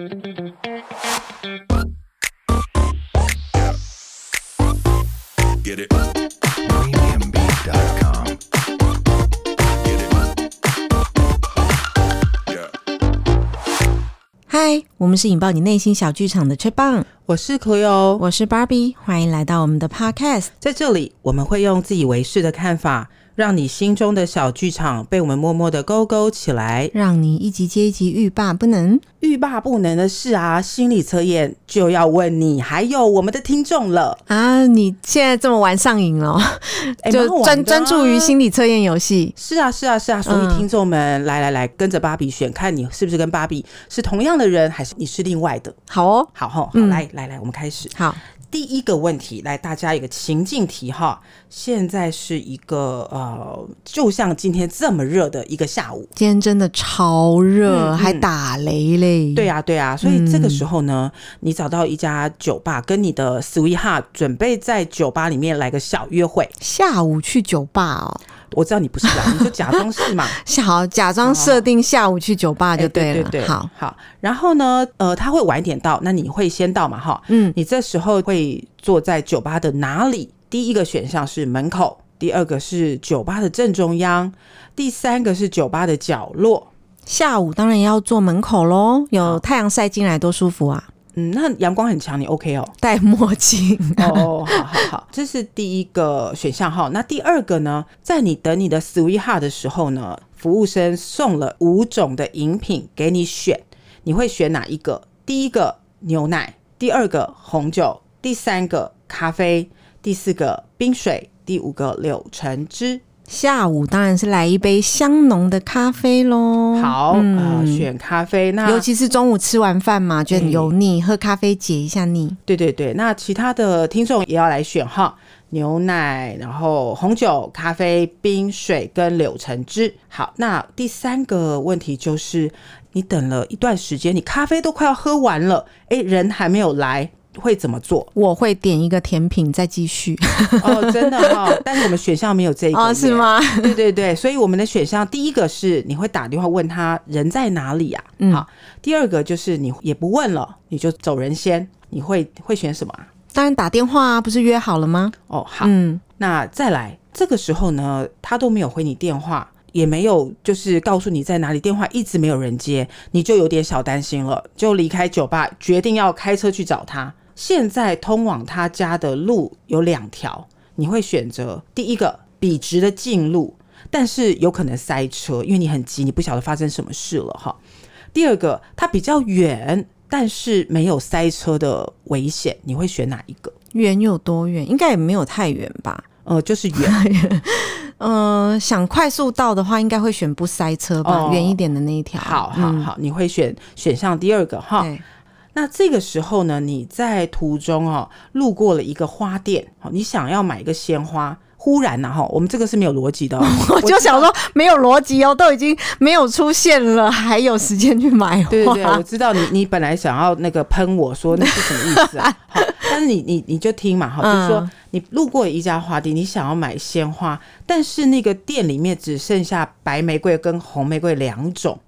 嗨，我们是引爆你内心小剧场的吹棒，我是 Cleo，我是 Barbie，欢迎来到我们的 Podcast，在这里我们会用自以为是的看法。让你心中的小剧场被我们默默的勾勾起来，让你一集接一集欲罢不能。欲罢不能的事啊，心理测验就要问你，还有我们的听众了啊！你现在这么玩上瘾了，欸、就专专、啊、注于心理测验游戏。是啊，是啊，是啊。所以听众们，嗯、来来来，跟着芭比选，看你是不是跟芭比是同样的人，还是你是另外的？好哦，好吼，好，嗯、来来来，我们开始。好。第一个问题，来，大家一个情境题哈。现在是一个呃，就像今天这么热的一个下午，今天真的超热，嗯、还打雷嘞。对啊，对啊。所以这个时候呢，嗯、你找到一家酒吧，跟你的 sweetheart 准备在酒吧里面来个小约会。下午去酒吧哦。我知道你不是啦，你就假装是嘛。好，假装设定下午去酒吧就对了。欸、对对对，好好。然后呢，呃，他会晚一点到，那你会先到嘛？哈，嗯，你这时候会坐在酒吧的哪里？第一个选项是门口，第二个是酒吧的正中央，第三个是酒吧的角落。下午当然要坐门口喽，有太阳晒进来多舒服啊。嗯，那阳光很强，你 OK 哦？戴墨镜 哦，好好好，这是第一个选项哈。那第二个呢？在你等你的 sweetheart 的时候呢，服务生送了五种的饮品给你选，你会选哪一个？第一个牛奶，第二个红酒，第三个咖啡，第四个冰水，第五个柳橙汁。下午当然是来一杯香浓的咖啡喽。好，嗯、呃，选咖啡。那尤其是中午吃完饭嘛，觉得很油腻，嗯、喝咖啡解一下腻。对对对，那其他的听众也要来选哈，牛奶，然后红酒、咖啡、冰水跟柳橙汁。好，那第三个问题就是，你等了一段时间，你咖啡都快要喝完了，哎，人还没有来。会怎么做？我会点一个甜品再继续。哦，真的哈、哦，但是我们选项没有这一个。哦，是吗？对对对，所以我们的选项第一个是你会打电话问他人在哪里啊？嗯，好。第二个就是你也不问了，你就走人先。你会会选什么？当然打电话啊，不是约好了吗？哦，好。嗯，那再来这个时候呢，他都没有回你电话。也没有，就是告诉你在哪里，电话一直没有人接，你就有点小担心了，就离开酒吧，决定要开车去找他。现在通往他家的路有两条，你会选择第一个笔直的近路，但是有可能塞车，因为你很急，你不晓得发生什么事了哈。第二个，它比较远，但是没有塞车的危险，你会选哪一个？远有多远？应该也没有太远吧？呃，就是远。嗯、呃，想快速到的话，应该会选不塞车吧，远、哦、一点的那一条。好好好，嗯、你会选选项第二个哈。对那这个时候呢，你在途中哦，路过了一个花店，你想要买一个鲜花，忽然呢、啊、哈，我们这个是没有逻辑的、哦，我就想说没有逻辑哦，都已经没有出现了，还有时间去买花？对对对，我知道你你本来想要那个喷我说那是什么意思啊？好，但是你你你就听嘛哈，就是说。你路过一家花店，你想要买鲜花，但是那个店里面只剩下白玫瑰跟红玫瑰两种。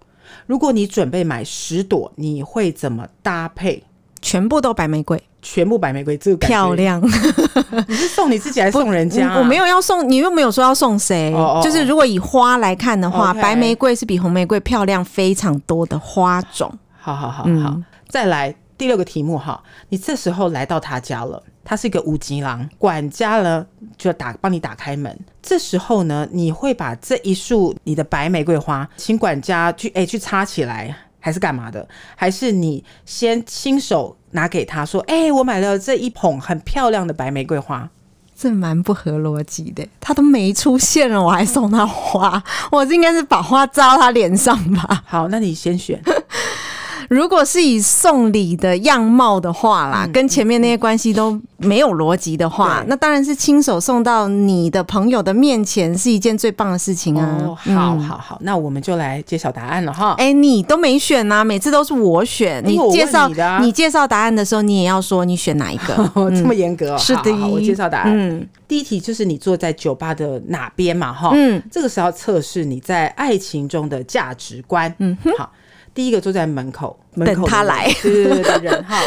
如果你准备买十朵，你会怎么搭配？全部都白玫瑰，全部白玫瑰，这个漂亮。你是送你自己还是送人家啊？我没有要送，你又没有说要送谁。就是如果以花来看的话白玫瑰是比红玫瑰漂亮非常多的花种。好好好好，嗯，再来第六个题目哈，你这时候来到他家了。他是一个五级郎，管家呢就打帮你打开门。这时候呢，你会把这一束你的白玫瑰花请管家去哎去插起来，还是干嘛的？还是你先亲手拿给他说：“哎，我买了这一捧很漂亮的白玫瑰花。”这蛮不合逻辑的，他都没出现了，我还送他花，我应该是把花扎他脸上吧？好，那你先选。如果是以送礼的样貌的话啦，嗯、跟前面那些关系都没有逻辑的话，对那当然是亲手送到你的朋友的面前是一件最棒的事情啊！哦、好好好，那我们就来揭晓答案了哈。哎、欸，你都没选呐、啊，每次都是我选。你介绍你，啊、你介绍答案的时候，你也要说你选哪一个？哦、这么严格、哦？是的，好好好，我介绍答案。嗯，第一题就是你坐在酒吧的哪边嘛？哈，嗯，这个是要测试你在爱情中的价值观。嗯哼，好。第一个坐在门口，门口等他来，对对对的人哈。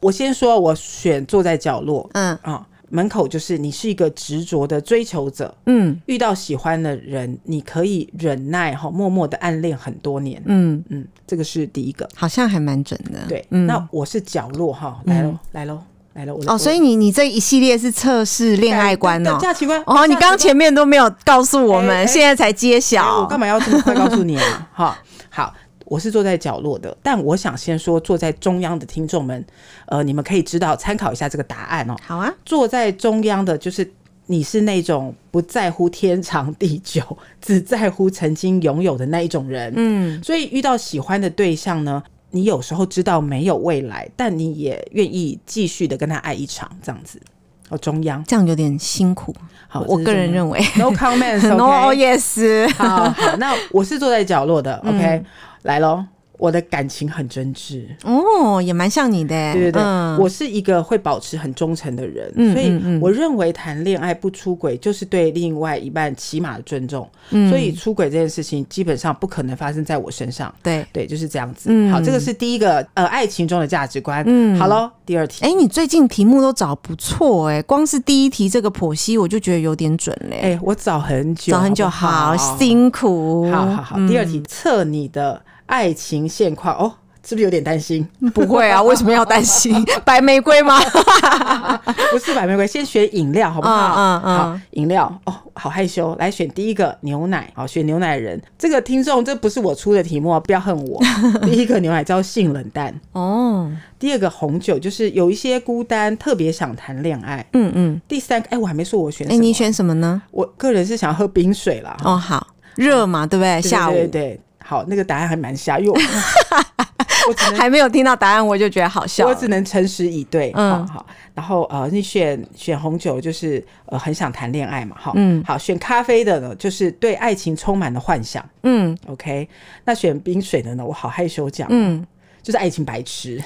我先说，我选坐在角落，嗯。啊。门口就是你是一个执着的追求者，嗯，遇到喜欢的人，你可以忍耐哈，默默的暗恋很多年，嗯。嗯，这个是第一个，好像还蛮准的，对，嗯、那我是角落哈，来喽、嗯、来喽来喽，哦，所以你你这一系列是测试恋爱观哦，价值观哦，你刚刚前面都没有告诉我们，现在才揭晓、欸，我干嘛要这么快告诉你啊？哈，好。我是坐在角落的，但我想先说坐在中央的听众们，呃，你们可以知道参考一下这个答案哦。好啊，坐在中央的就是你是那种不在乎天长地久，只在乎曾经拥有的那一种人。嗯，所以遇到喜欢的对象呢，你有时候知道没有未来，但你也愿意继续的跟他爱一场，这样子。哦，中央这样有点辛苦。好，我个人认为，No comments，No、okay? yes。好好，那我是坐在角落的，OK。嗯来喽。我的感情很真挚哦，也蛮像你的。对对对，嗯、我是一个会保持很忠诚的人，嗯、所以我认为谈恋爱不出轨就是对另外一半起码的尊重。嗯、所以出轨这件事情基本上不可能发生在我身上。对对，就是这样子。嗯、好，这个是第一个呃爱情中的价值观。嗯，好喽，第二题。哎、欸，你最近题目都找不错哎、欸，光是第一题这个剖析我就觉得有点准嘞。哎、欸，我找很久，找很久，好，好辛苦。好好好，第二题测你的。爱情现况哦，是不是有点担心？不会啊，为什么要担心？白玫瑰吗？不是白玫瑰，先选饮料好不好？嗯嗯，好，饮料哦，好害羞。来选第一个牛奶，好，选牛奶的人。这个听众，这不是我出的题目，不要恨我。第一个牛奶叫性冷淡哦，第二个红酒就是有一些孤单，特别想谈恋爱。嗯嗯，第三个，哎，我还没说我选什么，哎，你选什么呢？我个人是想喝冰水啦。哦，好，热嘛，对不对？下午对对。好，那个答案还蛮瞎，因为我，我只能还没有听到答案，我就觉得好笑。我只能诚实以对。嗯，好。然后呃，你选选红酒，就是呃很想谈恋爱嘛，哈。嗯。好，选咖啡的呢，就是对爱情充满了幻想。嗯。OK，那选冰水的呢，我好害羞讲。嗯。就是爱情白痴，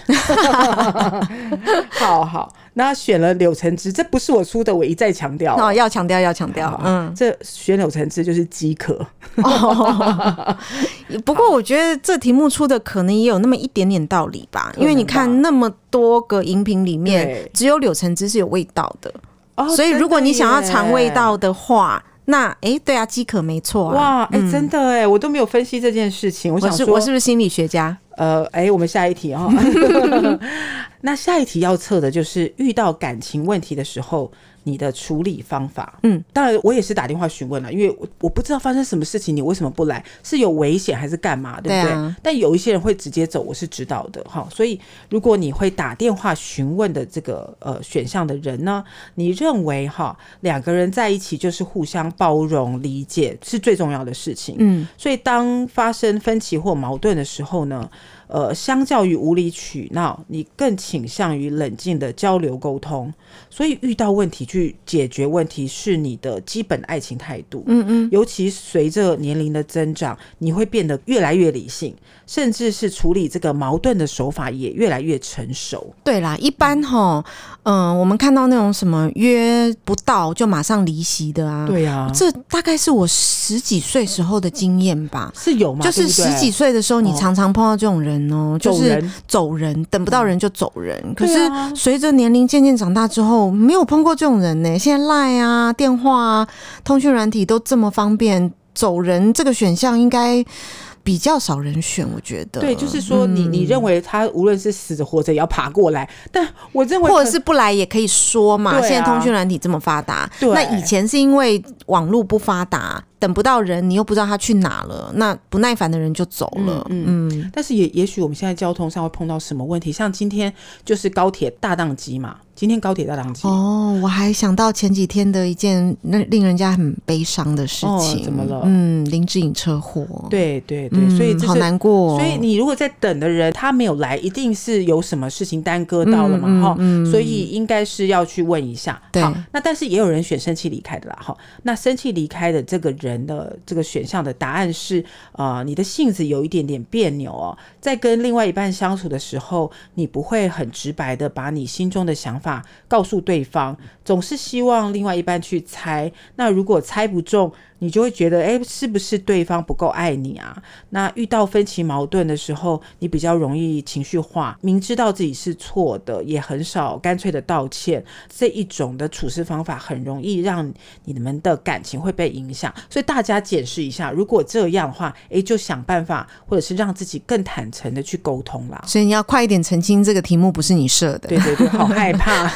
好好。那选了柳橙汁，这不是我出的，我一再强调哦，要强调，要强调。嗯，这选柳橙汁就是饥渴。哦，不过我觉得这题目出的可能也有那么一点点道理吧，因为你看那么多个饮品里面，只有柳橙汁是有味道的。哦，所以如果你想要尝味道的话。那哎、欸，对啊，饥渴没错啊。哇，哎、欸，真的哎，我都没有分析这件事情。我想说，我是，我是不是心理学家？呃，哎、我们下一题哦。那下一题要测的就是遇到感情问题的时候。你的处理方法，嗯，当然我也是打电话询问了，因为我我不知道发生什么事情，你为什么不来？是有危险还是干嘛？对不对？但有一些人会直接走，我是知道的哈。所以如果你会打电话询问的这个呃选项的人呢，你认为哈两个人在一起就是互相包容理解是最重要的事情，嗯。所以当发生分歧或矛盾的时候呢，呃，相较于无理取闹，你更倾向于冷静的交流沟通。所以遇到问题去解决问题是你的基本爱情态度。嗯嗯，尤其随着年龄的增长，你会变得越来越理性，甚至是处理这个矛盾的手法也越来越成熟。对啦，一般哈，嗯、呃，我们看到那种什么约不到就马上离席的啊，对啊，这大概是我十几岁时候的经验吧。是有吗？就是十几岁的时候，你常常碰到这种人哦、喔，就是走人，等不到人就走人。嗯、可是随着年龄渐渐长大之后，没有碰过这种人呢、欸。现在赖啊、电话啊、通讯软体都这么方便，走人这个选项应该比较少人选。我觉得，对，就是说你，你、认为他无论是死着活着也要爬过来，但我认为或者是不来也可以说嘛。啊、现在通讯软体这么发达，那以前是因为网络不发达。等不到人，你又不知道他去哪了，那不耐烦的人就走了。嗯，但是也也许我们现在交通上会碰到什么问题，像今天就是高铁大宕机嘛。今天高铁大宕机哦，我还想到前几天的一件那令人家很悲伤的事情。哦，怎么了？嗯，林志颖车祸。对对对，所以、嗯、好难过、哦。所以你如果在等的人他没有来，一定是有什么事情耽搁到了嘛？哈、所以应该是要去问一下。对，那但是也有人选生气离开的啦。哈，那生气离开的这个人。人的这个选项的答案是，呃，你的性子有一点点别扭哦，在跟另外一半相处的时候，你不会很直白的把你心中的想法告诉对方，总是希望另外一半去猜。那如果猜不中，你就会觉得，哎，是不是对方不够爱你啊？那遇到分歧矛盾的时候，你比较容易情绪化，明知道自己是错的，也很少干脆的道歉。这一种的处事方法，很容易让你们的感情会被影响。所以大家检视一下，如果这样的话，哎，就想办法，或者是让自己更坦诚的去沟通啦。所以你要快一点澄清，这个题目不是你设的。对对对，好害怕，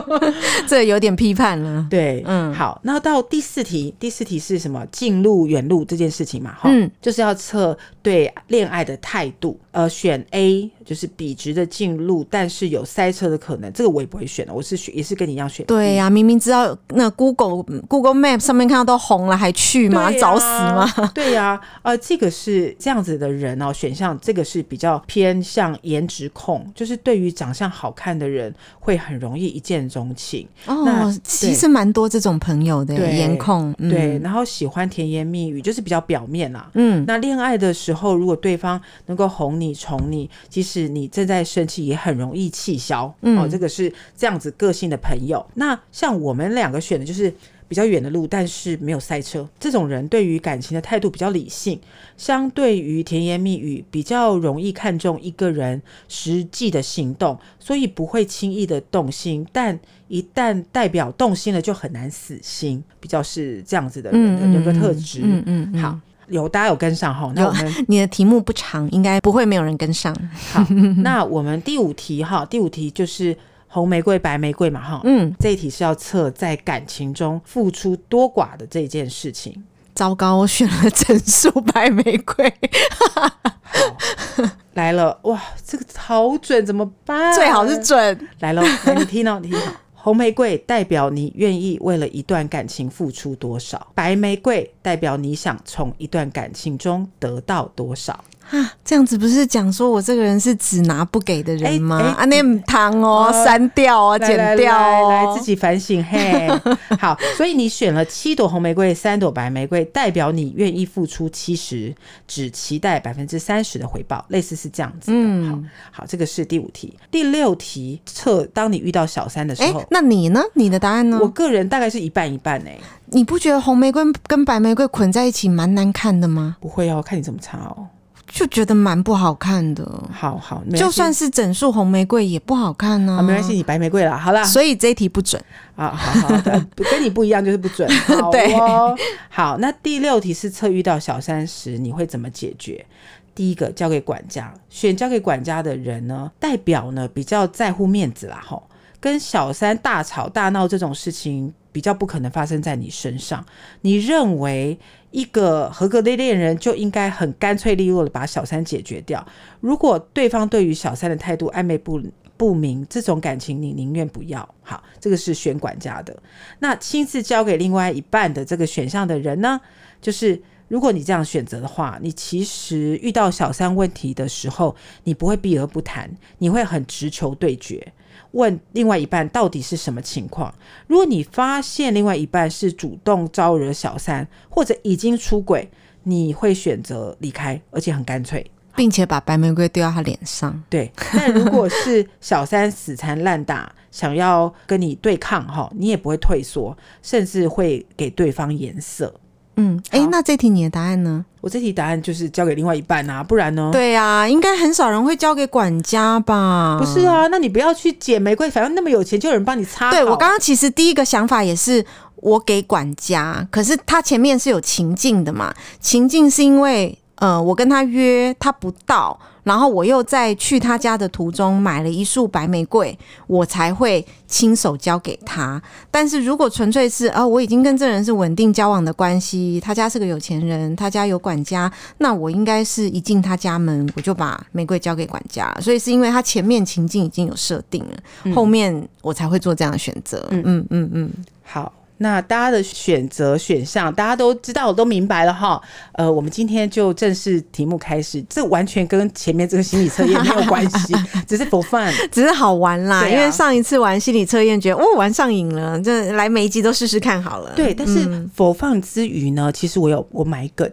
这有点批判了。对，嗯，好，那到第四题，第四题是什么？近路远路这件事情嘛，哈，嗯，就是要测对恋爱的态度。呃，选 A 就是笔直的近路，但是有塞车的可能，这个我也不会选的。我是选，也是跟你一样选。对呀、啊，明明知道那 Google Google Map 上面看到都红了，还去吗？找、啊、死吗？对呀、啊，呃，这个是这样子的人哦，选项这个是比较偏向颜值控，就是对于长相好看的人会很容易一见钟情。哦，其实蛮多这种朋友的颜控，嗯，对，然后喜欢甜言蜜语，就是比较表面啦。嗯，那恋爱的时候，如果对方能够哄你。你宠你，即使你正在生气，也很容易气消。嗯、哦，这个是这样子个性的朋友。那像我们两个选的就是比较远的路，但是没有塞车。这种人对于感情的态度比较理性，相对于甜言蜜语，比较容易看重一个人实际的行动，所以不会轻易的动心。但一旦代表动心了，就很难死心。比较是这样子的人的人格特质。嗯嗯，嗯，好。有，大家有跟上哈？那我们你的题目不长，应该不会没有人跟上。好，那我们第五题哈，第五题就是红玫瑰、白玫瑰嘛哈。嗯，这一题是要测在感情中付出多寡的这件事情。糟糕，我选了整数白玫瑰。好，来了哇，这个好准，怎么办？最好是准。来了，来你听哦，你听好。红玫瑰代表你愿意为了一段感情付出多少，白玫瑰代表你想从一段感情中得到多少。啊，这样子不是讲说我这个人是只拿不给的人吗？啊，那唔糖哦，删掉哦，剪掉哦，来，自己反省嘿。好，所以你选了七朵红玫瑰，三朵白玫瑰，代表你愿意付出七十，只期待百分之三十的回报，类似是这样子的。嗯，好，好，这个是第五题，第六题测当你遇到小三的时候，那你呢？你的答案呢？我个人大概是一半一半哎。你不觉得红玫瑰跟白玫瑰捆在一起蛮难看的吗？不会哦，看你怎么擦哦。就觉得蛮不好看的，好好，就算是整束红玫瑰也不好看呢、啊。没关系，你白玫瑰了，好了。所以这一题不准啊，好好的，跟你不一样就是不准。好哦、对，好，那第六题是测遇到小三时你会怎么解决？第一个交给管家，选交给管家的人呢，代表呢比较在乎面子啦，吼，跟小三大吵大闹这种事情比较不可能发生在你身上。你认为？一个合格的恋人就应该很干脆利落的把小三解决掉。如果对方对于小三的态度暧昧不不明，这种感情你宁愿不要。好，这个是选管家的。那亲自交给另外一半的这个选项的人呢？就是如果你这样选择的话，你其实遇到小三问题的时候，你不会避而不谈，你会很直球对决。问另外一半到底是什么情况？如果你发现另外一半是主动招惹小三，或者已经出轨，你会选择离开，而且很干脆，并且把白玫瑰丢到他脸上。对，但如果是小三死缠烂打，想要跟你对抗，哈，你也不会退缩，甚至会给对方颜色。嗯，哎，那这题你的答案呢？我这题答案就是交给另外一半啊，不然呢？对啊，应该很少人会交给管家吧？不是啊，那你不要去捡玫瑰，反正那么有钱，就有人帮你擦。对，我刚刚其实第一个想法也是我给管家，可是他前面是有情境的嘛？情境是因为呃，我跟他约，他不到。然后我又在去他家的途中买了一束白玫瑰，我才会亲手交给他。但是如果纯粹是啊，我已经跟这人是稳定交往的关系，他家是个有钱人，他家有管家，那我应该是一进他家门我就把玫瑰交给管家。所以是因为他前面情境已经有设定了，后面我才会做这样的选择。嗯嗯嗯嗯，好。那大家的选择选项，大家都知道，我都明白了哈。呃，我们今天就正式题目开始，这完全跟前面这个心理测验没有关系，只是 for fun，只是好玩啦。啊、因为上一次玩心理测验，觉得哦玩上瘾了，这来每一集都试试看好了。对，但是 for fun 之余呢，其实我有我买梗。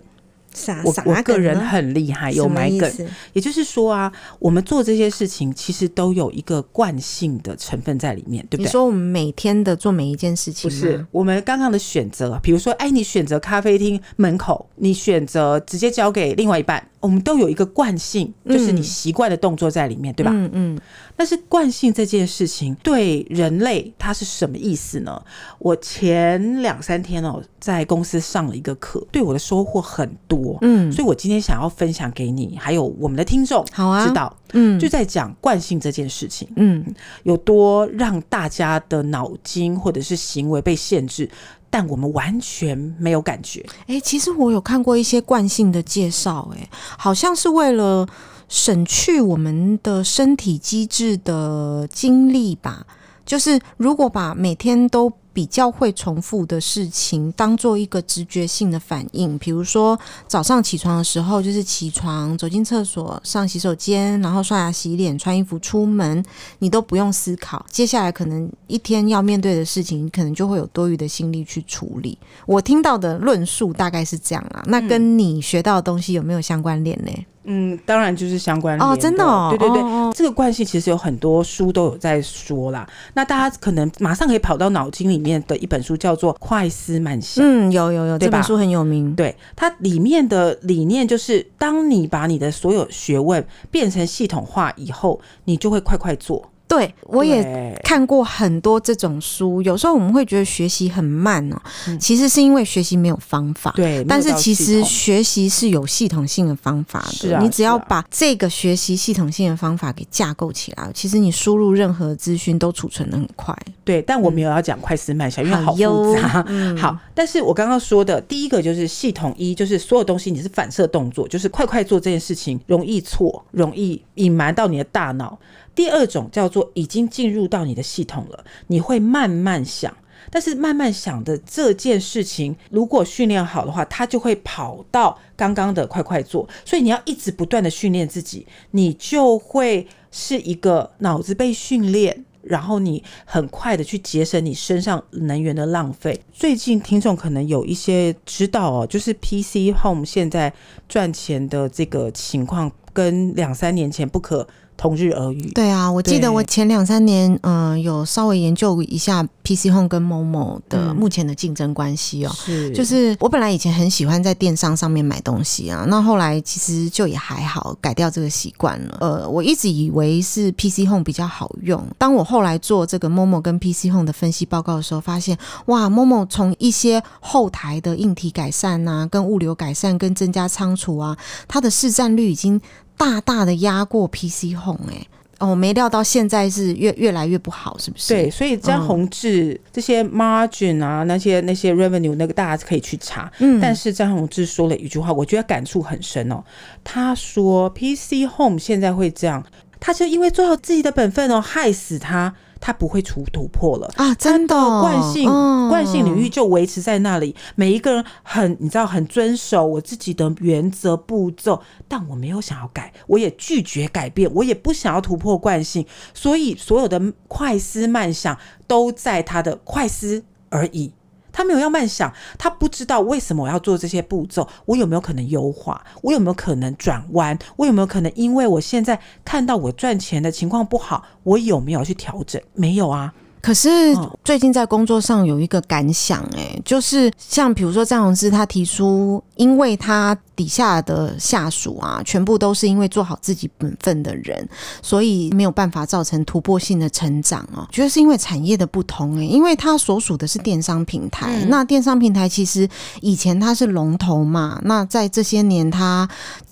我我个人很厉害，有买梗。也就是说啊，我们做这些事情其实都有一个惯性的成分在里面，对不对？你说我们每天的做每一件事情，不是我们刚刚的选择。比如说，哎，你选择咖啡厅门口，你选择直接交给另外一半。我们都有一个惯性，就是你习惯的动作在里面，嗯、对吧？嗯嗯。但是惯性这件事情对人类它是什么意思呢？我前两三天哦，在公司上了一个课，对我的收获很多。嗯，所以我今天想要分享给你，还有我们的听众，好啊，知道，嗯，就在讲惯性这件事情，嗯，有多让大家的脑筋或者是行为被限制。但我们完全没有感觉。哎、其实我有看过一些惯性的介绍，哎，好像是为了省去我们的身体机制的精力吧。就是如果把每天都比较会重复的事情当做一个直觉性的反应，比如说早上起床的时候，就是起床、走进厕所、上洗手间，然后刷牙、洗脸、穿衣服出门，你都不用思考，接下来可能一天要面对的事情，你可能就会有多余的心力去处理。我听到的论述大概是这样啊，那跟你学到的东西有没有相关联呢？嗯，当然就是相关哦，真的哦，对对对，哦、这个惯性其实有很多书都有在说啦。那大家可能马上可以跑到脑筋里面的一本书叫做《快思慢想》。嗯，有有有，这本书很有名。对，它里面的理念就是，当你把你的所有学问变成系统化以后，你就会快快做。对，我也看过很多这种书。有时候我们会觉得学习很慢哦，嗯、其实是因为学习没有方法。对，但是其实学习是有系统性的方法的。是啊，你只要把这个学习系统性的方法给架构起来，啊、其实你输入任何资讯都储存的很快。对，但我没有要讲快思慢想，嗯、因为好复杂。嗯、好，但是我刚刚说的第一个就是系统一，就是所有东西你是反射动作，就是快快做这件事情，容易错，容易隐瞒到你的大脑。第二种叫做已经进入到你的系统了，你会慢慢想，但是慢慢想的这件事情，如果训练好的话，它就会跑到刚刚的快快做，所以你要一直不断的训练自己，你就会是一个脑子被训练，然后你很快的去节省你身上能源的浪费。最近听众可能有一些知道哦，就是 PC Home 现在赚钱的这个情况跟两三年前不可同日而语。对啊，我记得我前两三年，嗯、呃，有稍微研究一下 PC Home 跟 Momo 的目前的竞争关系哦。是，就是我本来以前很喜欢在电商上面买东西啊，那后来其实就也还好，改掉这个习惯了。呃，我一直以为是 PC Home 比较好用。当我后来做这个 Momo 跟 PC Home 的分析报告的时候，发现哇，Momo 从一些后台的硬体改善啊，跟物流改善，跟增加仓储啊，它的市占率已经。大大的压过 PC Home 哎、欸，哦，我没料到现在是越越来越不好，是不是？对，所以张宏志、嗯、这些 margin 啊，那些那些 revenue 那个大家可以去查。嗯，但是张宏志说了一句话，我觉得感触很深哦。他说 PC Home 现在会这样，他就因为做好自己的本分哦，害死他。他不会出突破了啊！真的，惯性惯性领域就维持在那里。每一个人很，你知道，很遵守我自己的原则步骤，但我没有想要改，我也拒绝改变，我也不想要突破惯性。所以，所有的快思慢想都在他的快思而已。他没有要慢想，他不知道为什么我要做这些步骤，我有没有可能优化？我有没有可能转弯？我有没有可能因为我现在看到我赚钱的情况不好，我有没有去调整？没有啊。可是最近在工作上有一个感想，哎，就是像比如说张宏志他提出，因为他底下的下属啊，全部都是因为做好自己本分的人，所以没有办法造成突破性的成长哦。觉得是因为产业的不同，哎，因为他所属的是电商平台，嗯、那电商平台其实以前它是龙头嘛，那在这些年，它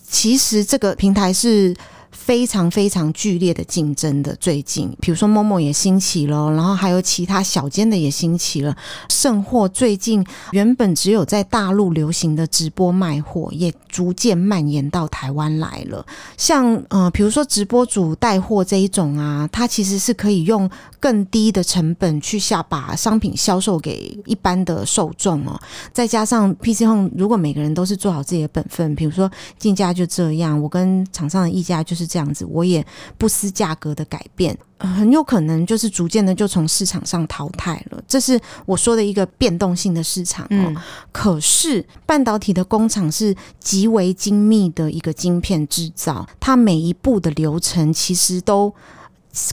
其实这个平台是。非常非常剧烈的竞争的，最近，比如说 Momo 也兴起了，然后还有其他小间的也兴起了。甚或最近原本只有在大陆流行的直播卖货，也逐渐蔓延到台湾来了。像呃，比如说直播主带货这一种啊，它其实是可以用更低的成本去下把商品销售给一般的受众哦。再加上 PC Home，如果每个人都是做好自己的本分，比如说进价就这样，我跟厂商的议价就是。这样子，我也不思价格的改变，呃，很有可能就是逐渐的就从市场上淘汰了。这是我说的一个变动性的市场哦。嗯，可是半导体的工厂是极为精密的一个晶片制造，它每一步的流程其实都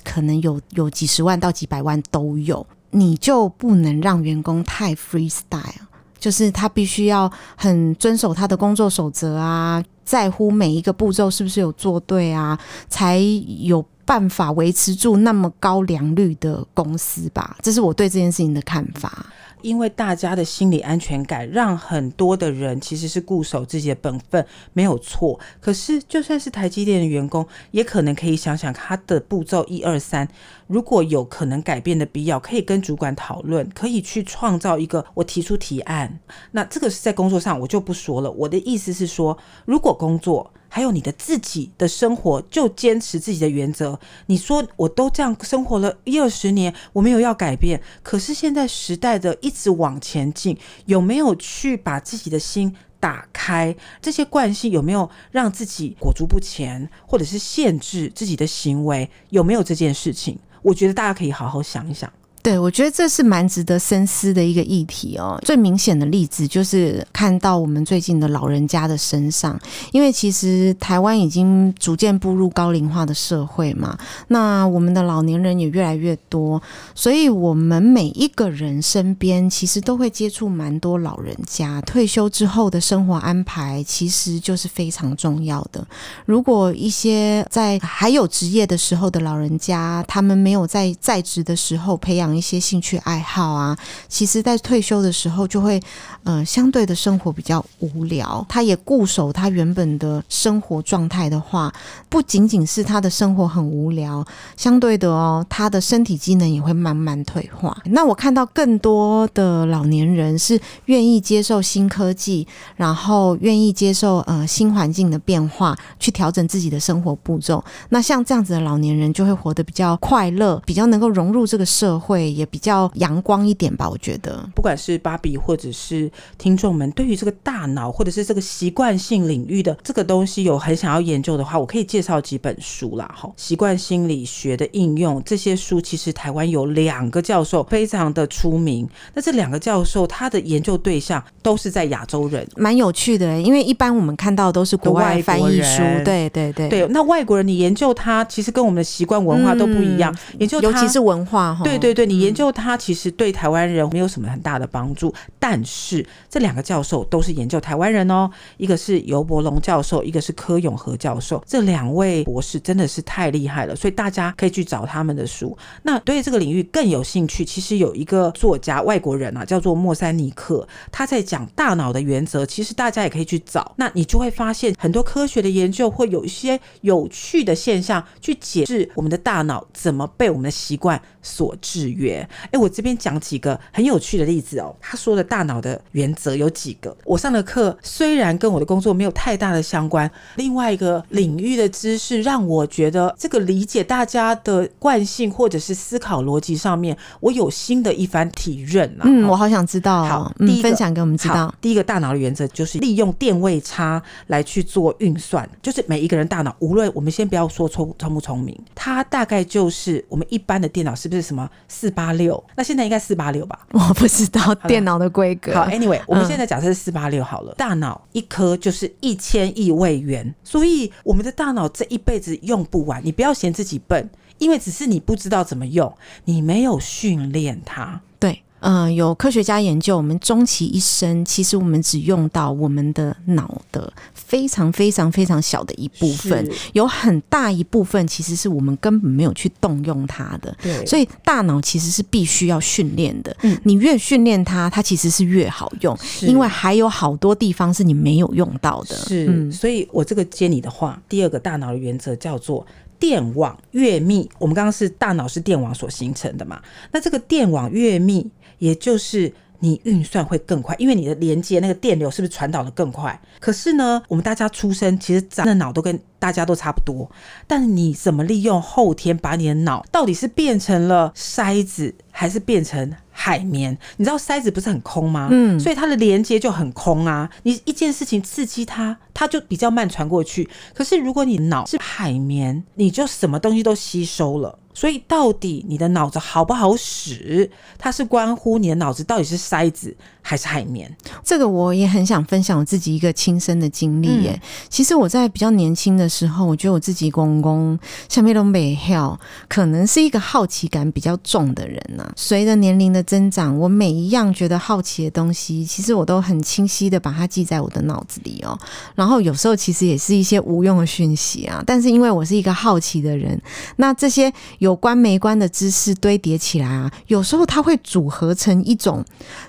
可能有有几十万到几百万都有，你就不能让员工太 freestyle。就是他必须要很遵守他的工作守则啊，在乎每一个步骤是不是有做对啊，才有办法维持住那么高良率的公司吧。这是我对这件事情的看法。因为大家的心理安全感，让很多的人其实是固守自己的本分，没有错。可是，就算是台积电的员工，也可能可以想想他的步骤一二三，如果有可能改变的必要，可以跟主管讨论，可以去创造一个我提出提案。那这个是在工作上，我就不说了。我的意思是说，如果工作，还有你的自己的生活，就坚持自己的原则。你说我都这样生活了一二十年，我没有要改变。可是现在时代的一直往前进，有没有去把自己的心打开？这些惯性有没有让自己裹足不前，或者是限制自己的行为？有没有这件事情？我觉得大家可以好好想一想。对，我觉得这是蛮值得深思的一个议题哦。最明显的例子就是看到我们最近的老人家的身上，因为其实台湾已经逐渐步入高龄化的社会嘛，那我们的老年人也越来越多，所以我们每一个人身边其实都会接触蛮多老人家。退休之后的生活安排其实就是非常重要的。如果一些在还有职业的时候的老人家，他们没有在在职的时候培养。一些兴趣爱好啊，其实，在退休的时候就会，呃，相对的生活比较无聊。他也固守他原本的生活状态的话，不仅仅是他的生活很无聊，相对的哦，他的身体机能也会慢慢退化。那我看到更多的老年人是愿意接受新科技，然后愿意接受呃新环境的变化，去调整自己的生活步骤。那像这样子的老年人，就会活得比较快乐，比较能够融入这个社会。对，也比较阳光一点吧，我觉得。不管是芭比或者是听众们，对于这个大脑或者是这个习惯性领域的这个东西有很想要研究的话，我可以介绍几本书啦。哈，习惯心理学的应用这些书，其实台湾有两个教授非常的出名。那这两个教授他的研究对象都是在亚洲人，蛮有趣的。因为一般我们看到都是国外翻译书，对对对对。那外国人你研究他，其实跟我们的习惯文化都不一样。嗯、研究尤其是文化哈，对对对。你研究它其实对台湾人没有什么很大的帮助，但是这两个教授都是研究台湾人哦，一个是尤伯龙教授，一个是柯永和教授，这两位博士真的是太厉害了，所以大家可以去找他们的书。那对这个领域更有兴趣，其实有一个作家外国人啊，叫做莫塞尼克，他在讲大脑的原则，其实大家也可以去找，那你就会发现很多科学的研究会有一些有趣的现象去解释我们的大脑怎么被我们的习惯所制约。哎、欸，我这边讲几个很有趣的例子哦。他说的大脑的原则有几个？我上的课虽然跟我的工作没有太大的相关，另外一个领域的知识让我觉得这个理解大家的惯性或者是思考逻辑上面，我有新的一番体认啊。嗯，我好想知道。好，第一分享给我们知道。第一个大脑的原则就是利用电位差来去做运算，就是每一个人大脑，无论我们先不要说聪聪不聪明，它大概就是我们一般的电脑是不是什么四。八六，那现在应该四八六吧？我不知道电脑的规格。好，Anyway，我们现在假设是四八六好了。嗯、大脑一颗就是一千亿位元，所以我们的大脑这一辈子用不完。你不要嫌自己笨，因为只是你不知道怎么用，你没有训练它。对。嗯、呃，有科学家研究，我们终其一生，其实我们只用到我们的脑的非常非常非常小的一部分，有很大一部分其实是我们根本没有去动用它的。对，所以大脑其实是必须要训练的。嗯，你越训练它，它其实是越好用，因为还有好多地方是你没有用到的。是，嗯、所以我这个接你的话，第二个大脑的原则叫做。电网越密，我们刚刚是大脑是电网所形成的嘛？那这个电网越密，也就是你运算会更快，因为你的连接那个电流是不是传导的更快？可是呢，我们大家出生其实长的脑都跟大家都差不多，但你怎么利用后天把你的脑到底是变成了筛子，还是变成海绵。你知道筛子不是很空吗？嗯，所以它的连接就很空啊。你一件事情刺激它，它就比较慢传过去。可是如果你脑是海绵，你就什么东西都吸收了。所以，到底你的脑子好不好使，它是关乎你的脑子到底是筛子还是海绵。这个我也很想分享我自己一个亲身的经历耶。嗯、其实我在比较年轻的时候，我觉得我自己公公下面都没跳，可能是一个好奇感比较重的人呐、啊。随着年龄的增长，我每一样觉得好奇的东西，其实我都很清晰的把它记在我的脑子里哦。然后有时候其实也是一些无用的讯息啊，但是因为我是一个好奇的人，那这些有关没关的知识堆叠起来啊，有时候它会组合成一种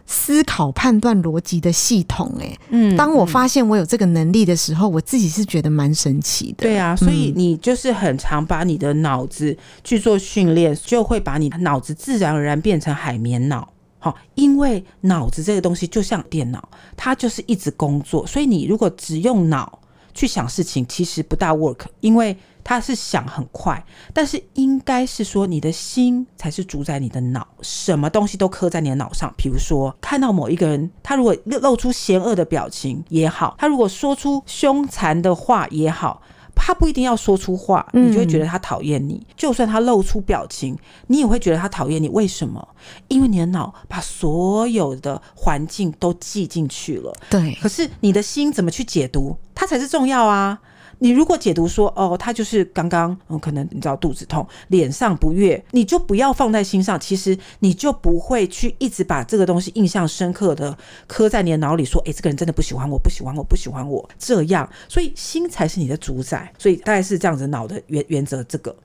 思考、判断、逻辑的系统。哎，嗯，当我发现我有这个能力的时候，我自己是觉得蛮神奇的。对啊，所以你就是很常把你的脑子去做训练，就会把你的脑子自然而然变成海绵脑。好，因为脑子这个东西就像电脑，它就是一直工作，所以你如果只用脑去想事情，其实不大 work，因为。他是想很快，但是应该是说你的心才是主宰你的脑，什么东西都刻在你的脑上。比如说看到某一个人，他如果露出邪恶的表情也好，他如果说出凶残的话也好，他不一定要说出话，你就会觉得他讨厌你。嗯、就算他露出表情，你也会觉得他讨厌你。为什么？因为你的脑把所有的环境都记进去了。对。可是你的心怎么去解读，它才是重要啊。你如果解读说哦，他就是刚刚嗯，可能你知道肚子痛，脸上不悦，你就不要放在心上。其实你就不会去一直把这个东西印象深刻的刻在你的脑里，说哎，这个人真的不喜欢我，不喜欢我，不喜欢我这样。所以心才是你的主宰。所以大概是这样子，脑的原原则这个。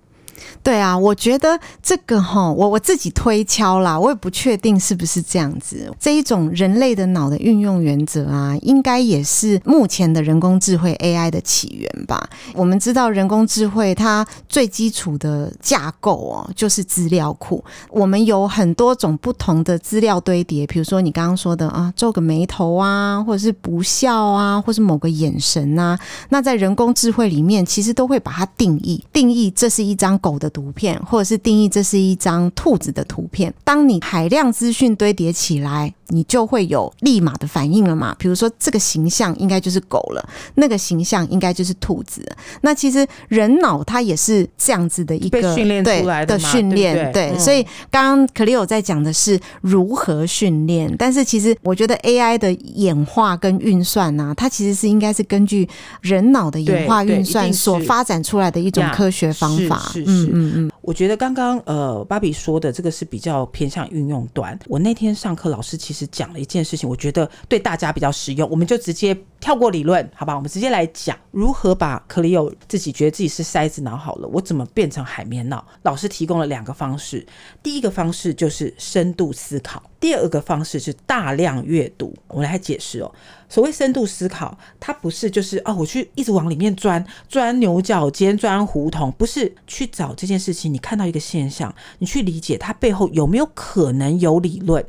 对啊，我觉得这个哈，我我自己推敲啦，我也不确定是不是这样子。这一种人类的脑的运用原则啊，应该也是目前的人工智慧 AI 的起源吧。我们知道人工智慧它最基础的架构哦，就是资料库。我们有很多种不同的资料堆叠，比如说你刚刚说的啊，皱个眉头啊，或者是不笑啊，或是某个眼神啊，那在人工智慧里面，其实都会把它定义，定义这是一张。狗的图片，或者是定义这是一张兔子的图片。当你海量资讯堆叠起来，你就会有立马的反应了嘛？比如说，这个形象应该就是狗了，那个形象应该就是兔子。那其实人脑它也是这样子的一个训练出来的训练，对。所以刚刚 Cleo 在讲的是如何训练，但是其实我觉得 AI 的演化跟运算呢、啊，它其实是应该是根据人脑的演化运算所发展出来的一种科学方法。是是，嗯嗯。我觉得刚刚呃芭比说的这个是比较偏向运用端。我那天上课老师其实。讲了一件事情，我觉得对大家比较实用，我们就直接跳过理论，好吧？我们直接来讲如何把 Cleo 自己觉得自己是筛子脑好了，我怎么变成海绵脑？老师提供了两个方式，第一个方式就是深度思考，第二个方式是大量阅读。我们来解释哦，所谓深度思考，它不是就是哦，我去一直往里面钻，钻牛角尖，钻胡同，不是去找这件事情。你看到一个现象，你去理解它背后有没有可能有理论。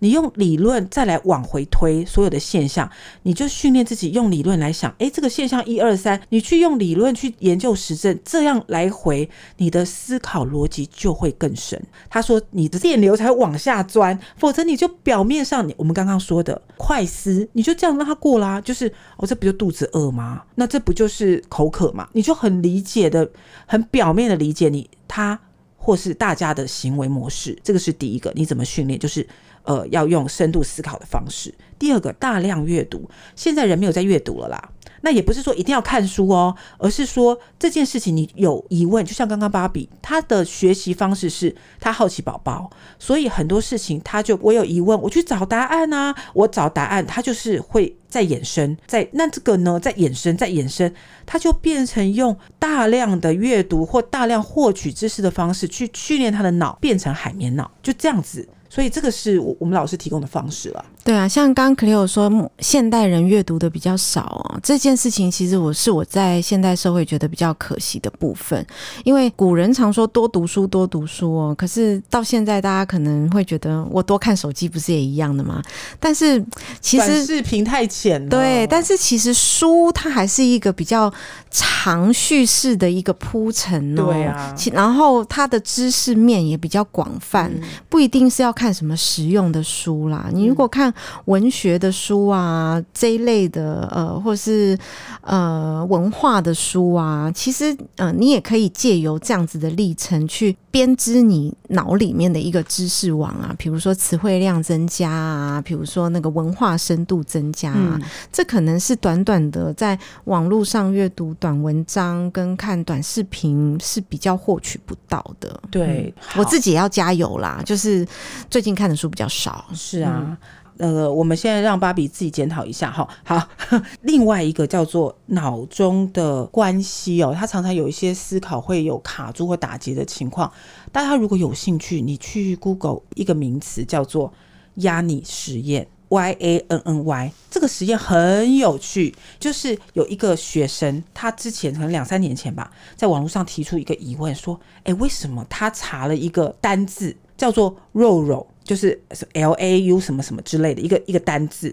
你用理论再来往回推所有的现象，你就训练自己用理论来想，诶，这个现象一二三，你去用理论去研究实证，这样来回，你的思考逻辑就会更深。他说，你的电流才会往下钻，否则你就表面上，你我们刚刚说的快思，你就这样让它过啦，就是哦，这不就肚子饿吗？那这不就是口渴吗？你就很理解的，很表面的理解你他或是大家的行为模式，这个是第一个，你怎么训练？就是。呃，要用深度思考的方式。第二个，大量阅读。现在人没有在阅读了啦，那也不是说一定要看书哦，而是说这件事情你有疑问，就像刚刚芭比，他的学习方式是他好奇宝宝，所以很多事情他就我有疑问，我去找答案啊，我找答案，他就是会再衍生，在那这个呢，在衍生，在衍生，它就变成用大量的阅读或大量获取知识的方式去训练他的脑，变成海绵脑，就这样子。所以这个是我我们老师提供的方式了。对啊，像刚刚 Cleo 说，现代人阅读的比较少哦，这件事情其实我是我在现代社会觉得比较可惜的部分。因为古人常说多读书，多读书哦，可是到现在大家可能会觉得，我多看手机不是也一样的吗？但是其实视频太浅了，对，但是其实书它还是一个比较长叙事的一个铺陈哦，对啊，然后它的知识面也比较广泛，嗯、不一定是要看什么实用的书啦。你如果看文学的书啊，这一类的呃，或是呃文化的书啊，其实呃，你也可以借由这样子的历程去编织你脑里面的一个知识网啊，比如说词汇量增加啊，比如说那个文化深度增加啊，嗯、这可能是短短的在网络上阅读短文章跟看短视频是比较获取不到的。对，嗯、我自己也要加油啦，就是最近看的书比较少。是啊。嗯呃，我们现在让芭比自己检讨一下哈。好，另外一个叫做脑中的关系哦，他常常有一些思考会有卡住或打结的情况。大家如果有兴趣，你去 Google 一个名词叫做压你实验 （Y A N N Y）。这个实验很有趣，就是有一个学生，他之前可能两三年前吧，在网络上提出一个疑问，说：“哎，为什么他查了一个单字叫做肉肉？”就是 L A U 什么什么之类的一个一个单字，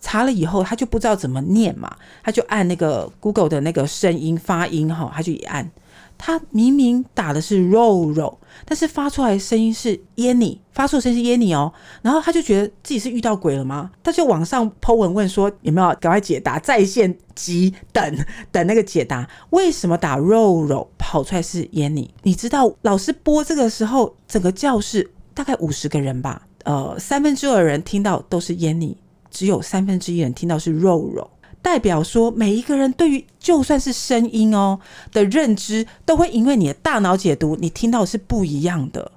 查了以后他就不知道怎么念嘛，他就按那个 Google 的那个声音发音哈，他就一按，他明明打的是肉肉，但是发出来声音是 yanny，，发出的声音是耶尼哦，然后他就觉得自己是遇到鬼了吗？他就往上 po 文问说有没有赶快解答，在线急等等那个解答，为什么打肉肉跑出来是 yanny？？你知道老师播这个时候，整个教室。大概五十个人吧，呃，三分之二人听到都是耶尼，只有三分之一人听到是肉肉，代表说每一个人对于就算是声音哦的认知，都会因为你的大脑解读，你听到是不一样的。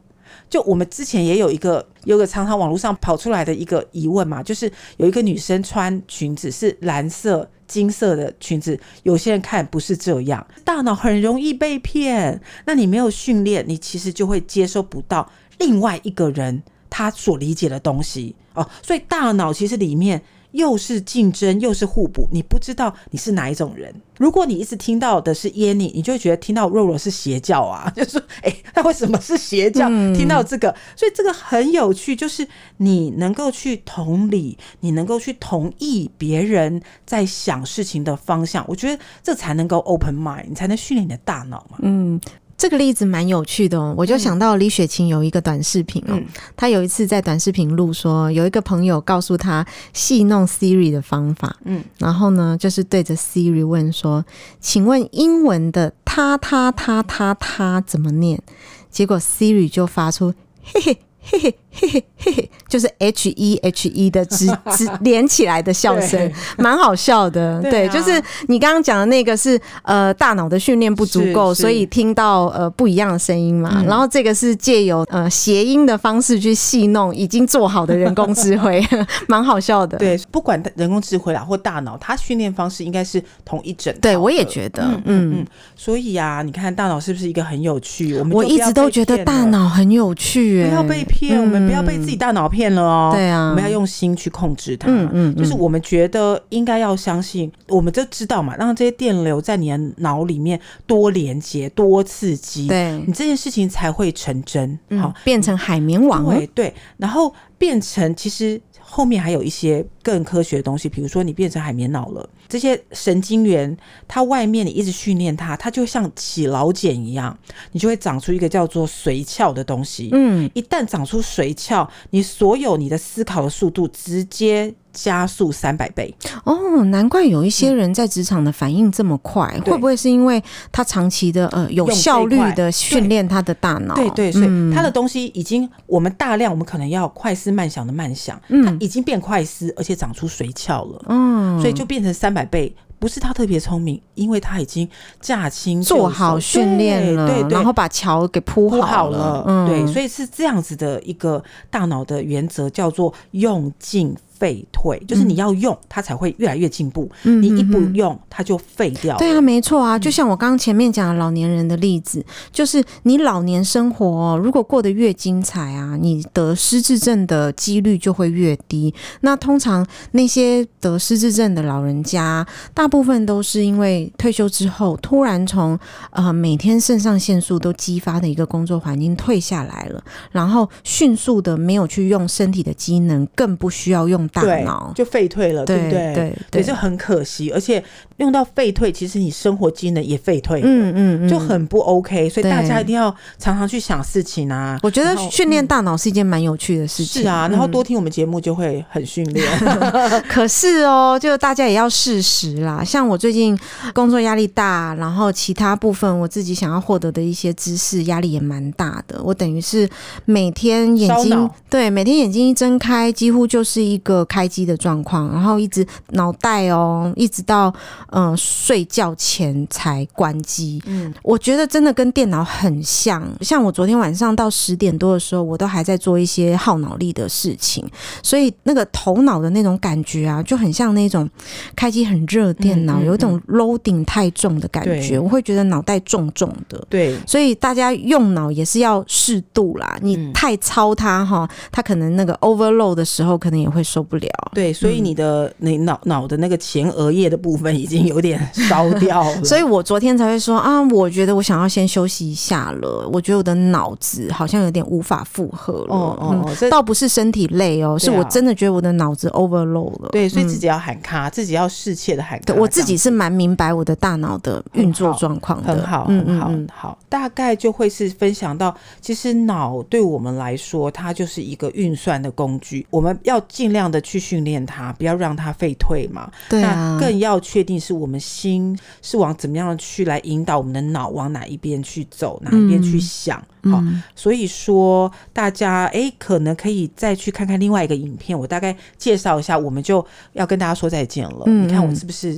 就我们之前也有一个，有个常常网络上跑出来的一个疑问嘛，就是有一个女生穿裙子是蓝色、金色的裙子，有些人看不是这样，大脑很容易被骗。那你没有训练，你其实就会接收不到。另外一个人他所理解的东西哦，所以大脑其实里面又是竞争又是互补，你不知道你是哪一种人。如果你一直听到的是耶尼，你就会觉得听到肉肉是邪教啊，就是说，哎，那为什么是邪教？嗯、听到这个，所以这个很有趣，就是你能够去同理，你能够去同意别人在想事情的方向，我觉得这才能够 open mind，你才能训练你的大脑嘛。嗯。这个例子蛮有趣的哦，我就想到李雪琴有一个短视频哦，她有一次在短视频录说，有一个朋友告诉她戏弄 Siri 的方法，嗯，然后呢，就是对着 Siri 问说：“请问英文的他他他他他怎么念？”结果 Siri 就发出嘿嘿。嘿嘿嘿嘿嘿嘿，就是 H E H E 的直直 连起来的笑声，蛮好笑的。对，就是你刚刚讲的那个是呃大脑的训练不足够，所以听到呃不一样的声音嘛。嗯、然后这个是借由呃谐音的方式去戏弄已经做好的人工智慧，蛮好笑的。对，不管人工智慧啦或大脑，它训练方式应该是同一整。对，我也觉得，嗯嗯，嗯。所以啊，你看大脑是不是一个很有趣？我们我一直都觉得大脑很有趣、欸，不要被骗。骗我们不要被自己大脑骗了哦！对啊，我们要用心去控制它。嗯嗯，就是我们觉得应该要相信，我们就知道嘛，让这些电流在你的脑里面多连接、多刺激，对你这件事情才会成真。好，变成海绵网。对对，然后变成其实。后面还有一些更科学的东西，比如说你变成海绵脑了，这些神经元，它外面你一直训练它，它就像起老茧一样，你就会长出一个叫做髓鞘的东西。嗯，一旦长出髓鞘，你所有你的思考的速度直接。加速三百倍哦，难怪有一些人在职场的反应这么快，嗯、会不会是因为他长期的呃有效率的训练他的大脑？对对，所以他的东西已经我们大量，我们可能要快思慢想的慢想，嗯，他已经变快思，而且长出髓鞘了，嗯，所以就变成三百倍。不是他特别聪明，因为他已经驾轻做好训练了，对，然后把桥给铺好，好了，嗯，对，所以是这样子的一个大脑的原则，叫做用进废退，就是你要用它才会越来越进步，嗯、你一不用它就废掉。对啊，没错啊，就像我刚刚前面讲的老年人的例子，就是你老年生活、哦、如果过得越精彩啊，你得失智症的几率就会越低。那通常那些得失智症的老人家，大部分都是因为退休之后突然从呃每天肾上腺素都激发的一个工作环境退下来了，然后迅速的没有去用身体的机能，更不需要用大脑，就废退了，对不对？对对，就很可惜。而且用到废退，其实你生活机能也废退，嗯嗯，就很不 OK。所以大家一定要常常去想事情啊。我觉得训练大脑是一件蛮有趣的事情，是啊。然后多听我们节目就会很训练。可是哦，就大家也要适时啦。像我最近工作压力大，然后其他部分我自己想要获得的一些知识，压力也蛮大的。我等于是每天眼睛对，每天眼睛一睁开，几乎就是一个开机的状况，然后一直脑袋哦，一直到嗯、呃、睡觉前才关机。嗯，我觉得真的跟电脑很像。像我昨天晚上到十点多的时候，我都还在做一些耗脑力的事情，所以那个头脑的那种感觉啊，就很像那种开机很热电脑，有一种 loading 太重的感觉，我会觉得脑袋重重的。对，所以大家用脑也是要适度啦。你太操它哈，它可能那个 overload 的时候，可能也会受不了。对，所以你的你脑脑的那个前额叶的部分已经有点烧掉了。所以我昨天才会说啊，我觉得我想要先休息一下了。我觉得我的脑子好像有点无法负荷了。哦哦，哦，倒不是身体累哦，是我真的觉得我的脑子 overload 了。对，所以自己要喊卡，自己要适切的喊卡。我自己是蛮明白我的大脑的运作状况的。很好，很好，好。大概就会是分享到，其实脑对我们来说，它就是一个运算的工具。我们要尽量的去训练它，不要让它废退嘛。对啊。那更要确定是我们心是往怎么样去来引导我们的脑往哪一边去走，哪一边去想。好，所以说大家哎，可能可以再去看看另外一个影片，我大概介绍一下，我们就要跟大家说再见了。你看我是不是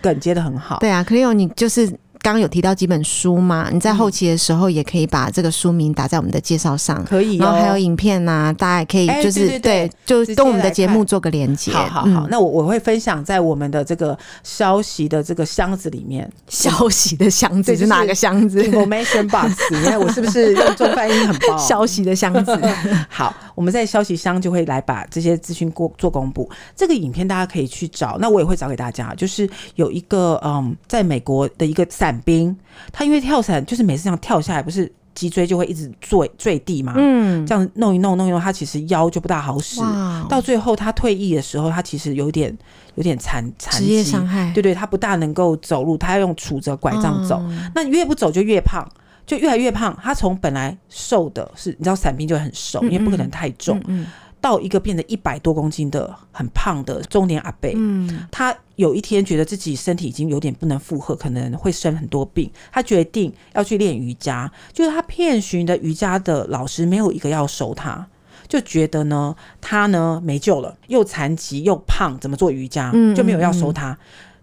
梗接的很好？对啊，可以有你就是。刚刚有提到几本书嘛？你在后期的时候也可以把这个书名打在我们的介绍上，可以。然后还有影片呐、啊，大家也可以就是、欸、对，对，对，对，就跟我们的节目做个连接。好好好，嗯、那我我会分享在我们的这个消息的这个箱子里面。消息的箱子是哪个箱子？Information box。你看我是不是用中翻译很棒？消息的箱子。好，我们在消息箱就会来把这些资讯过做公布。这个影片大家可以去找，那我也会找给大家。就是有一个嗯，在美国的一个伞兵。他因为跳伞，就是每次这样跳下来，不是脊椎就会一直坠坠地嘛？嗯，这样弄一弄弄一弄，他其实腰就不大好使。到最后他退役的时候，他其实有点有点残残疾。对对，他不大能够走路，他要用杵着拐杖走。那越不走就越胖，就越来越胖。他从本来瘦的是，你知道伞兵就很瘦，因为不可能太重。嗯。到一个变得一百多公斤的很胖的中年阿伯，嗯，他有一天觉得自己身体已经有点不能负荷，可能会生很多病，他决定要去练瑜伽。就是他遍寻的瑜伽的老师没有一个要收他，就觉得呢他呢没救了，又残疾又胖，怎么做瑜伽？就没有要收他。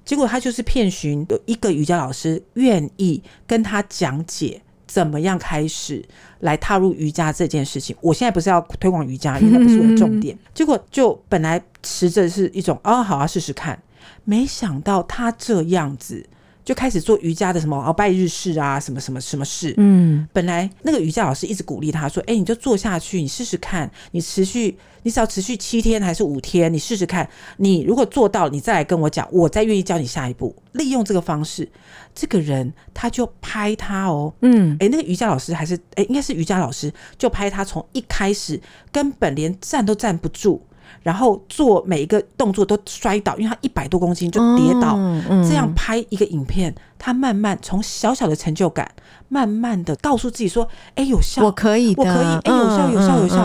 结果他就是遍寻有一个瑜伽老师愿意跟他讲解。怎么样开始来踏入瑜伽这件事情？我现在不是要推广瑜伽，因为那不是我的 重点。结果就本来持着是一种啊、哦，好啊，试试看。没想到他这样子就开始做瑜伽的什么鳌，拜日式啊，什么什么什么事。嗯，本来那个瑜伽老师一直鼓励他说：“哎，你就做下去，你试试看，你持续，你只要持续七天还是五天，你试试看。你如果做到，你再来跟我讲，我再愿意教你下一步。利用这个方式。”这个人他就拍他哦，嗯，诶，那个瑜伽老师还是诶，应该是瑜伽老师，就拍他从一开始根本连站都站不住，然后做每一个动作都摔倒，因为他一百多公斤就跌倒，这样拍一个影片，他慢慢从小小的成就感，慢慢的告诉自己说，诶，有效，我可以的，我可以，诶，有效，有效，有效，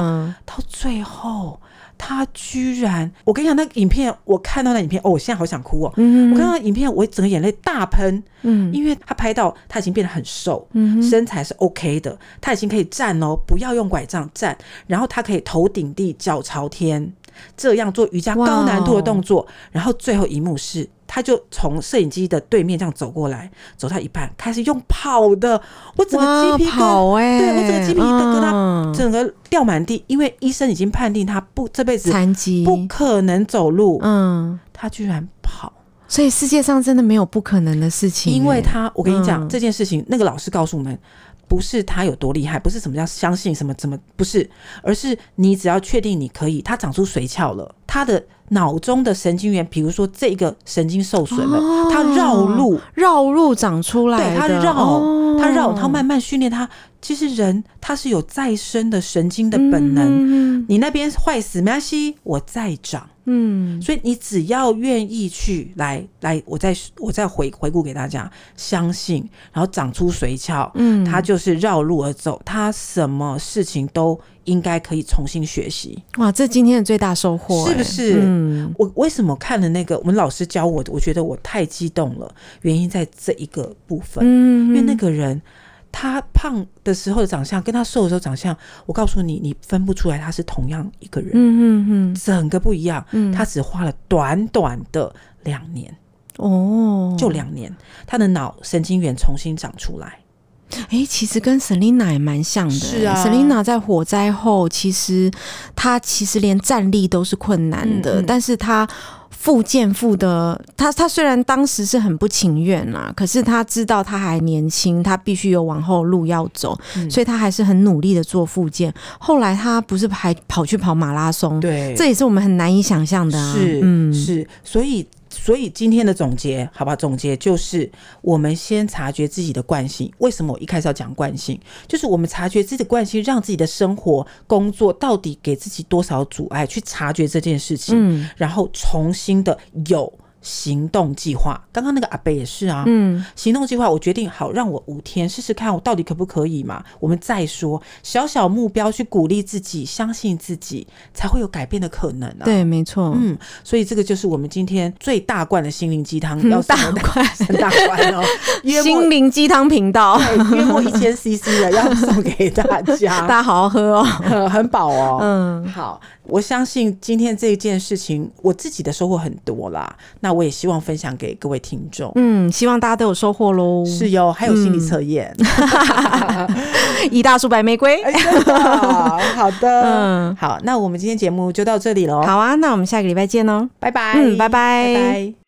到最后。他居然，我跟你讲，那个影片，我看到那影片，哦，我现在好想哭哦。嗯、我看到影片，我整个眼泪大喷。嗯，因为他拍到他已经变得很瘦，嗯，身材是 OK 的，他已经可以站哦，不要用拐杖站，然后他可以头顶地，脚朝天，这样做瑜伽高难度的动作。然后最后一幕是。他就从摄影机的对面这样走过来，走到一半开始用跑的，我整个鸡皮疙瘩，欸、对我整个鸡皮疙瘩疙瘩，整整个掉满地，因为医生已经判定他不这辈子残疾，不可能走路。嗯，他居然跑，所以世界上真的没有不可能的事情。因为他，我跟你讲、嗯、这件事情，那个老师告诉我们，不是他有多厉害，不是什么叫相信什么怎么，不是，而是你只要确定你可以，他长出髓鞘了，他的。脑中的神经元，比如说这个神经受损了，哦、它绕路，绕路长出来对，它绕，哦、它绕，它慢慢训练他。其实人他是有再生的神经的本能，嗯、你那边坏死没关系，我再长。嗯，所以你只要愿意去来来，我再我再回回顾给大家，相信，然后长出髓鞘，嗯，他就是绕路而走，他什么事情都应该可以重新学习。哇，这今天的最大收获，是不是？嗯，我为什么看了那个我们老师教我的，我觉得我太激动了，原因在这一个部分，嗯，因为那个人。他胖的时候的长相，跟他瘦的时候长相，我告诉你，你分不出来他是同样一个人。嗯嗯嗯，整个不一样。嗯，他只花了短短的两年，哦，就两年，他的脑神经元重新长出来。哎、欸，其实跟 Selina 也蛮像的。是啊，Selina 在火灾后，其实她其实连站立都是困难的，嗯嗯，但是他。复健复的他，他虽然当时是很不情愿啦，可是他知道他还年轻，他必须有往后路要走，嗯、所以他还是很努力的做复健。后来他不是还跑去跑马拉松？对，这也是我们很难以想象的啊。是，嗯，是，所以。所以今天的总结，好吧，总结就是我们先察觉自己的惯性。为什么我一开始要讲惯性？就是我们察觉自己的惯性，让自己的生活、工作到底给自己多少阻碍，去察觉这件事情，嗯，然后重新的有。行动计划，刚刚那个阿贝也是啊。嗯，行动计划，我决定好，让我五天试试看，我到底可不可以嘛？我们再说，小小目标去鼓励自己，相信自己，才会有改变的可能啊。对，没错。嗯，所以这个就是我们今天最大罐的心灵鸡汤，要大罐，很 大罐哦。心灵鸡汤频道，约莫一千 CC 的，要送给大家，大家好好喝哦，很饱哦。嗯，好。我相信今天这件事情，我自己的收获很多啦。那我也希望分享给各位听众。嗯，希望大家都有收获喽。是哟，还有心理测验，一大束白玫瑰。哎、好的，嗯，好，那我们今天节目就到这里喽。好啊，那我们下个礼拜见喽，拜拜。嗯，拜拜。拜拜。